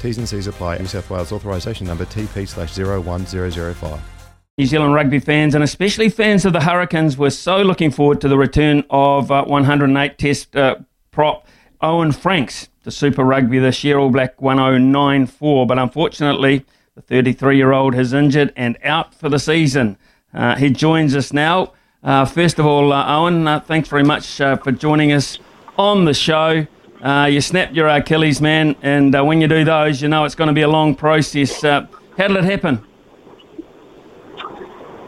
T's and C's apply. New South Wales authorisation number TP slash 01005. New Zealand rugby fans and especially fans of the Hurricanes were so looking forward to the return of uh, 108 Test uh, prop Owen Franks to Super Rugby this year, All Black 1094. But unfortunately, the 33 year old is injured and out for the season. Uh, he joins us now. Uh, first of all, uh, Owen, uh, thanks very much for joining us on the show. Uh, you snapped your Achilles, man, and uh, when you do those, you know it's going to be a long process. Uh, how did it happen?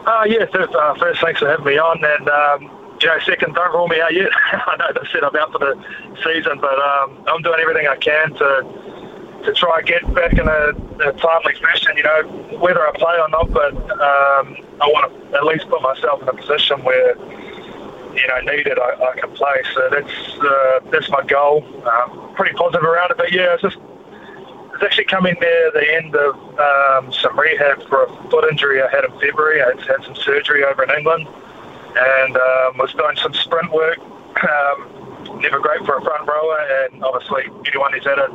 Uh, yeah, first, uh, first, thanks for having me on, and um, you know, second, don't rule me out yet. I know they said I'm out for the season, but um, I'm doing everything I can to to try and get back in a, a timely fashion. You know, whether I play or not, but um, I want to at least put myself in a position where you know needed, I, I can play. So that's uh, that's my goal. Um, pretty positive around it, but yeah, it's just it's actually coming near the end of um, some rehab for a foot injury I had in February. I had some surgery over in England, and um, was doing some sprint work. Um, never great for a front rower, and obviously anyone who's had a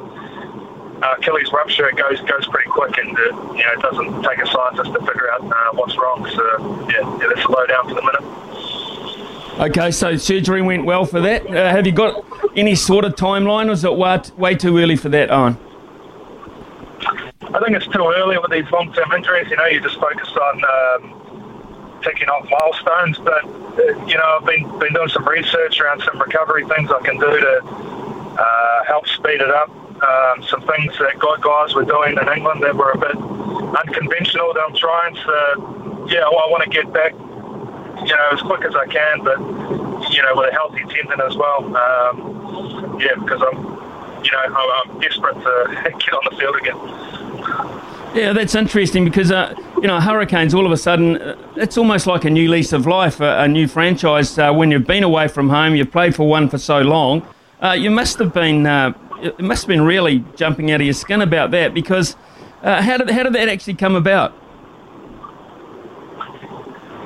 uh, Achilles rupture it goes goes pretty quick, and uh, you know it doesn't take a scientist to figure out uh, what's wrong. So yeah, yeah, let's slow down for the minute. Okay, so surgery went well for that. Uh, have you got any sort of timeline, or is it way, way too early for that, Owen? I think it's too early with these long-term injuries. You know, you just focus on um, ticking off milestones. But uh, you know, I've been been doing some research around some recovery things I can do to uh, help speed it up. Um, some things that guys were doing in England that were a bit unconventional that I'm trying. So yeah, well, I want to get back you know, as quick as I can, but you know, with a healthy tendon as well. Um, yeah, because I'm, you know, I'm, desperate to get on the field again. Yeah, that's interesting because uh, you know Hurricanes. All of a sudden, uh, it's almost like a new lease of life, a, a new franchise. Uh, when you've been away from home, you've played for one for so long. Uh, you must have been, uh, it must have been really jumping out of your skin about that. Because uh, how did how did that actually come about?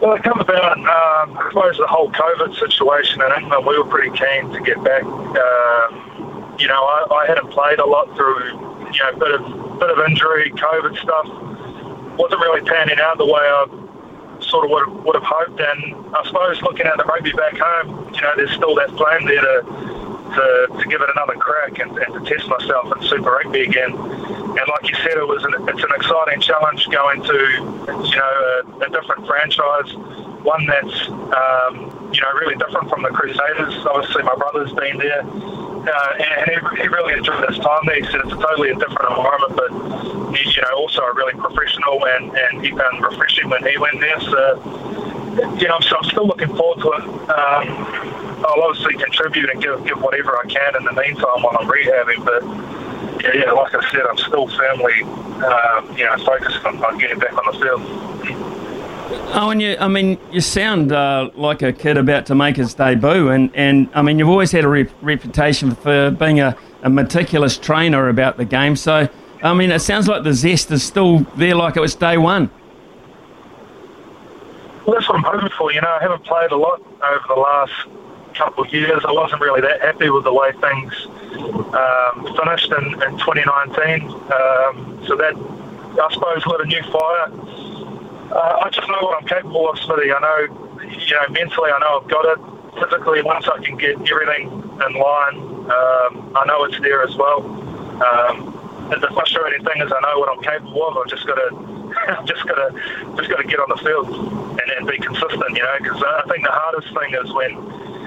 Well, it come about, um, I suppose, the whole COVID situation in England. We were pretty keen to get back. Um, you know, I, I hadn't played a lot through, you know, bit of bit of injury, COVID stuff. wasn't really panning out the way I sort of would would have hoped. And I suppose looking at the rugby back home, you know, there's still that flame there to to, to give it another crack and, and to test myself in Super Rugby again. And like you said, it was an, it's an exciting challenge going to you know a, a different franchise, one that's um, you know really different from the Crusaders. Obviously, my brother's been there. Uh, and he, he really enjoyed his time there. He said it's a totally a different environment, but he, you know, also a really professional, and, and he found refreshing when he went there. So, you know, so I'm still looking forward to it. Um, I'll obviously contribute and give, give whatever I can in the meantime while I'm rehabbing. But yeah, yeah like I said, I'm still firmly, um, you know, focused on, on, getting back on the field. Oh, and you, I mean, you sound uh, like a kid about to make his debut, and, and I mean, you've always had a re- reputation for being a, a meticulous trainer about the game. So, I mean, it sounds like the zest is still there, like it was day one. Well, that's what I'm hoping for. You know, I haven't played a lot over the last couple of years. I wasn't really that happy with the way things um, finished in, in 2019. Um, so that, I suppose, lit a new fire. Uh, I just know what I'm capable of, Smithy. I know, you know, mentally, I know I've got it. Physically, once I can get everything in line, um, I know it's there as well. Um, the frustrating thing is I know what I'm capable of. I've just got to just gotta just gotta get on the field and, and be consistent. You know, because I think the hardest thing is when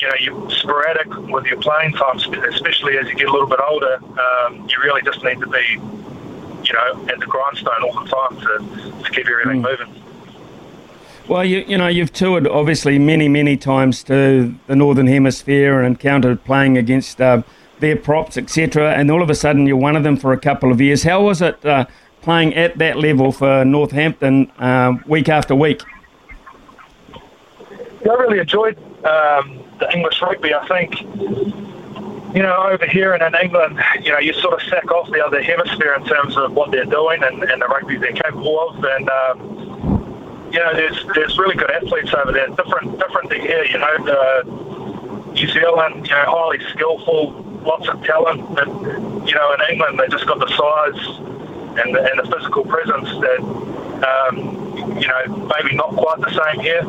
you know you're sporadic with your playing time, especially as you get a little bit older. Um, you really just need to be, you know, at the grindstone all the time to, to keep everything mm. moving. Well, you you know you've toured obviously many many times to the northern hemisphere and encountered playing against uh, their props etc. And all of a sudden you're one of them for a couple of years. How was it uh, playing at that level for Northampton uh, week after week? I really enjoyed um, the English rugby. I think you know over here and in England, you know you sort of sack off the other hemisphere in terms of what they're doing and, and the rugby they're capable of and. Um, you know, there's there's really good athletes over there. Different different to here. You know, the New Zealand, you know, highly skillful, lots of talent. But you know, in England, they just got the size and the, and the physical presence that um, you know maybe not quite the same here.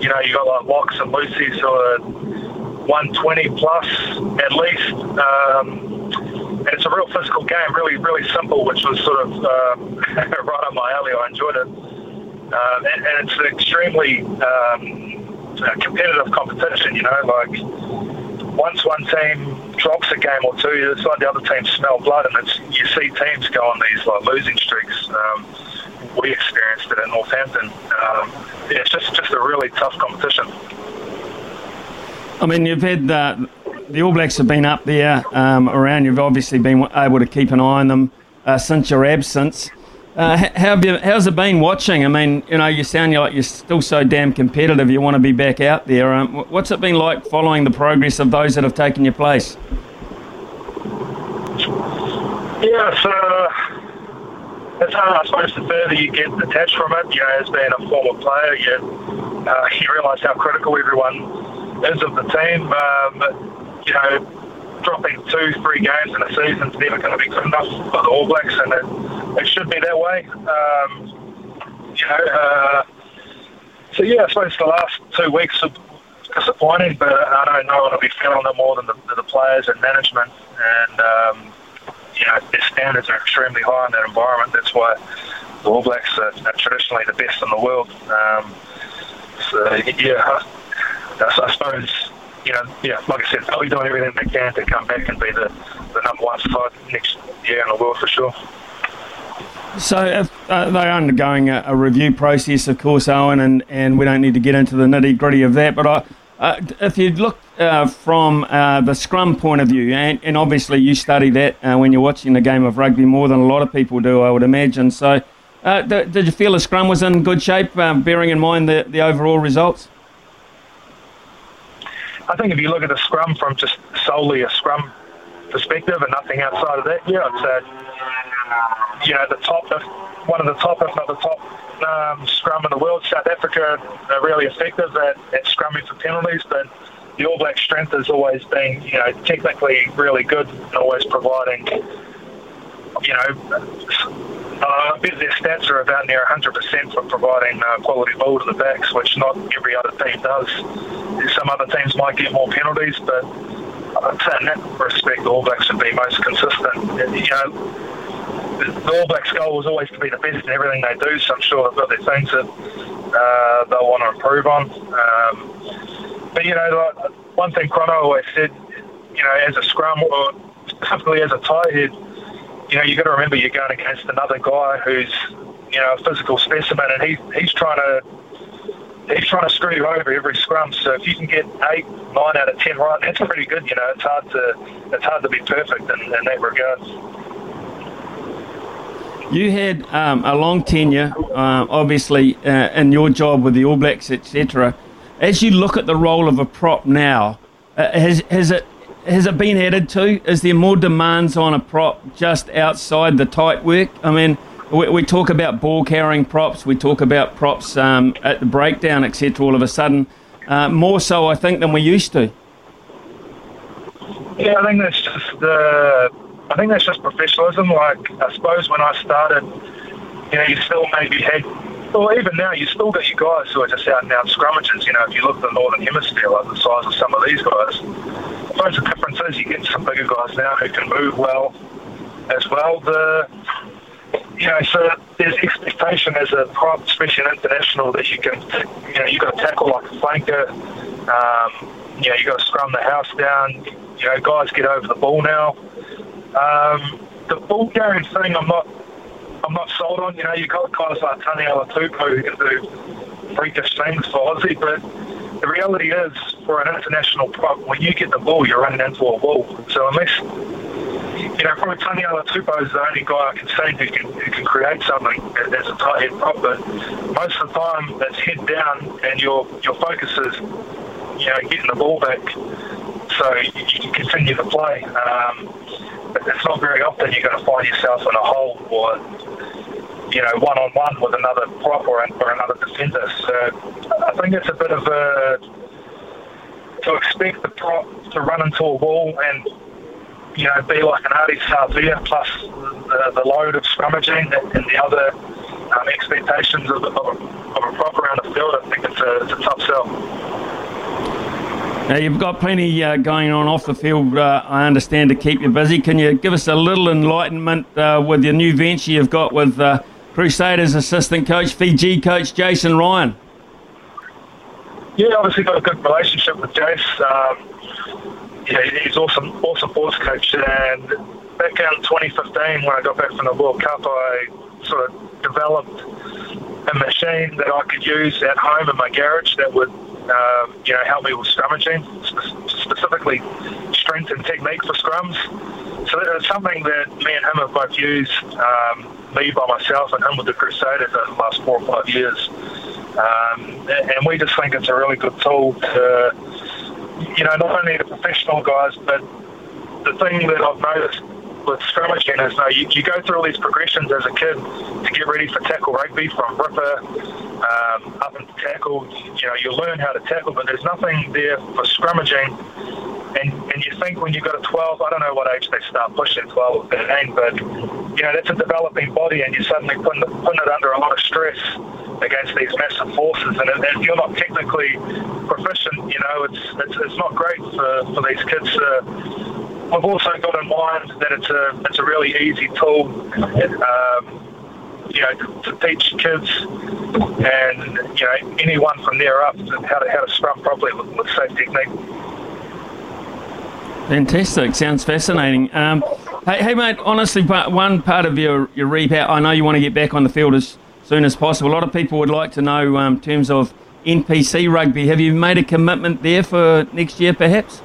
You know, you got like Locks and loosies who are 120 plus at least. Um, and it's a real physical game, really, really simple, which was sort of um, right up my alley. I enjoyed it. Um, and, and, it's an extremely um, uh, competitive competition. You know, like once one team drops a game or two, it's like the other team smell blood, and it's you see teams go on these like losing streaks. Um, we experienced it in Northampton. Um, yeah, it's just just a really tough competition. I mean, you've had the, the All Blacks have been up there um, around. You've obviously been able to keep an eye on them uh, since your absence. Uh, how have you, how's it been watching? I mean, you know, you sound like you're still so damn competitive. You want to be back out there. Um, what's it been like following the progress of those that have taken your place? Yeah, so it's hard, I suppose, the further you get detached from it, you know, as being a former player, you, uh, you realise how critical everyone is of the team. Um, you know, dropping two, three games in a season is never going to be good enough for the All Blacks, and it, it should be that way. Um, you know, uh, so yeah, I suppose the last two weeks are disappointing, but I don't know will be feeling it more than the, the players and management, and um, you know, their standards are extremely high in that environment. That's why the All Blacks are, are traditionally the best in the world. Um, so yeah, I, suppose you know, yeah, like I said, they'll be doing everything they can to come back and be the, the number one side next year in the world for sure. So if, uh, they're undergoing a, a, review process, of course, Owen, and, and we don't need to get into the nitty gritty of that. But I, uh, if you look uh, from uh, the scrum point of view, and, and obviously you study that uh, when you're watching the game of rugby more than a lot of people do, I would imagine. So, uh, th- did you feel the scrum was in good shape, bearing in mind the, the overall results? I think if you look at the scrum from just solely a scrum perspective and nothing outside of that, yeah, I'd say, you know, the top, one of the top, if not the top um, scrum in the world. South Africa are really effective at, at scrumming for penalties, but the All Black strength has always been, you know, technically really good and always providing, you know, I bet their stats are about near 100% for providing uh, quality ball to the backs, which not every other team does. Some other teams might get more penalties, but in that respect, the All Blacks would be most consistent. You know, the All Blacks' goal was always to be the best in everything they do, so I'm sure they've got their things that uh, they'll want to improve on. Um, but, you know, like, one thing Crono always said, you know, as a scrum or specifically as a tight head, you know, you've got to remember you're going against another guy who's, you know, a physical specimen, and he, he's trying to he's trying to screw you over every scrum. So if you can get eight, nine out of ten right, that's pretty good. You know, it's hard to it's hard to be perfect in, in that regard. You had um, a long tenure, uh, obviously, uh, in your job with the All Blacks, etc. As you look at the role of a prop now, uh, has has it has it been added to? Is there more demands on a prop just outside the tight work? I mean, we, we talk about ball carrying props, we talk about props um, at the breakdown, etc. All of a sudden, uh, more so, I think, than we used to. Yeah, I think that's just the. I think that's just professionalism. Like I suppose when I started, you know, you still maybe had well, even now, you still got your guys who are just out and out scrummages. You know, if you look at the Northern Hemisphere, like the size of some of these guys, suppose the difference is you get some bigger guys now who can move well as well. The you know, so there's expectation as a prop, especially an international, that you can, you know, you've got to tackle like a flanker. Um, you know, you've got to scrum the house down. You know, guys get over the ball now. Um, the ball game thing, I'm not, I'm not sold on. You know, you've got guys like Taniela Tupou who can do freakish things for Aussie, but the reality is, for an international prop, when you get the ball, you're running into a wall. So unless you know, probably Taniela Tupou is the only guy I can see who can who can create something as a tight head prop. But most of the time, it's head down, and your your focus is, you know, getting the ball back, so you, you can continue to play. Um, but it's not very often you're going to find yourself in a hole or you know one on one with another prop or, or another defender. So I think it's a bit of a to expect the prop to run into a wall and you know, be like an Ardie Savea plus the, the, load of scrummaging and, the other um, expectations of, of, a, of a prop around the field, I think it's a, it's a tough sell. Now, you've got plenty uh, going on off the field, uh, I understand, to keep you busy. Can you give us a little enlightenment uh, with your new venture you've got with uh, Crusaders assistant coach, Fiji coach Jason Ryan? Yeah, obviously got a good relationship with Jace. Um, yeah, he's awesome, awesome sports coach. And back in 2015, when I got back from the World Cup, I sort of developed a machine that I could use at home in my garage that would, um, you know, help me with scrummaging, specifically strength and technique for scrums. So it's something that me and him have both used, um, me by myself and him with the Crusaders over the last four or five years. Um, and we just think it's a really good tool to you know, not only the professional guys, but the thing that I've noticed with scrummaging is, know, you, you go through all these progressions as a kid to get ready for tackle rugby, from ripper um, up into tackle. You know, you learn how to tackle, but there's nothing there for scrummaging. And, and you think when you've got a 12, I don't know what age they start pushing 12 or 13, but you know that's a developing body, and you're suddenly putting, putting it under a lot of stress against these massive forces. And if you're not technically proficient, you know, it's it's, it's not great for, for these kids. Uh, I've also got in mind that it's a it's a really easy tool. Um, you know, to, to teach kids and you know anyone from there up how to how to scrum properly with, with safe technique. Fantastic. Sounds fascinating. Um, hey, hey, mate. Honestly, one part of your your rehab, I know you want to get back on the field as soon as possible. A lot of people would like to know um, in terms of NPC rugby. Have you made a commitment there for next year, perhaps?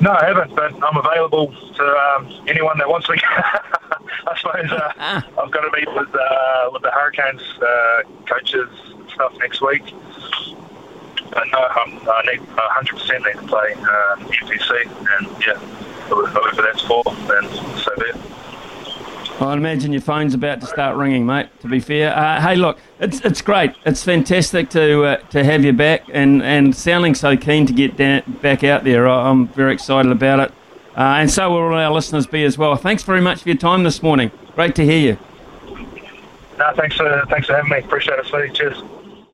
No, I haven't, but I'm available to um, anyone that wants me. I suppose uh, ah. I've got to meet with uh, with the Hurricanes uh, coaches and stuff next week. But no, I'm, I need 100% need to play uh, NPC, and yeah, whoever that's for, then so be it. I imagine your phone's about to start ringing, mate. To be fair, uh, hey, look, it's it's great. It's fantastic to uh, to have you back, and, and sounding so keen to get down, back out there. I'm very excited about it, uh, and so will all our listeners be as well. Thanks very much for your time this morning. Great to hear you. No, thanks for thanks for having me. Appreciate it. Cheers.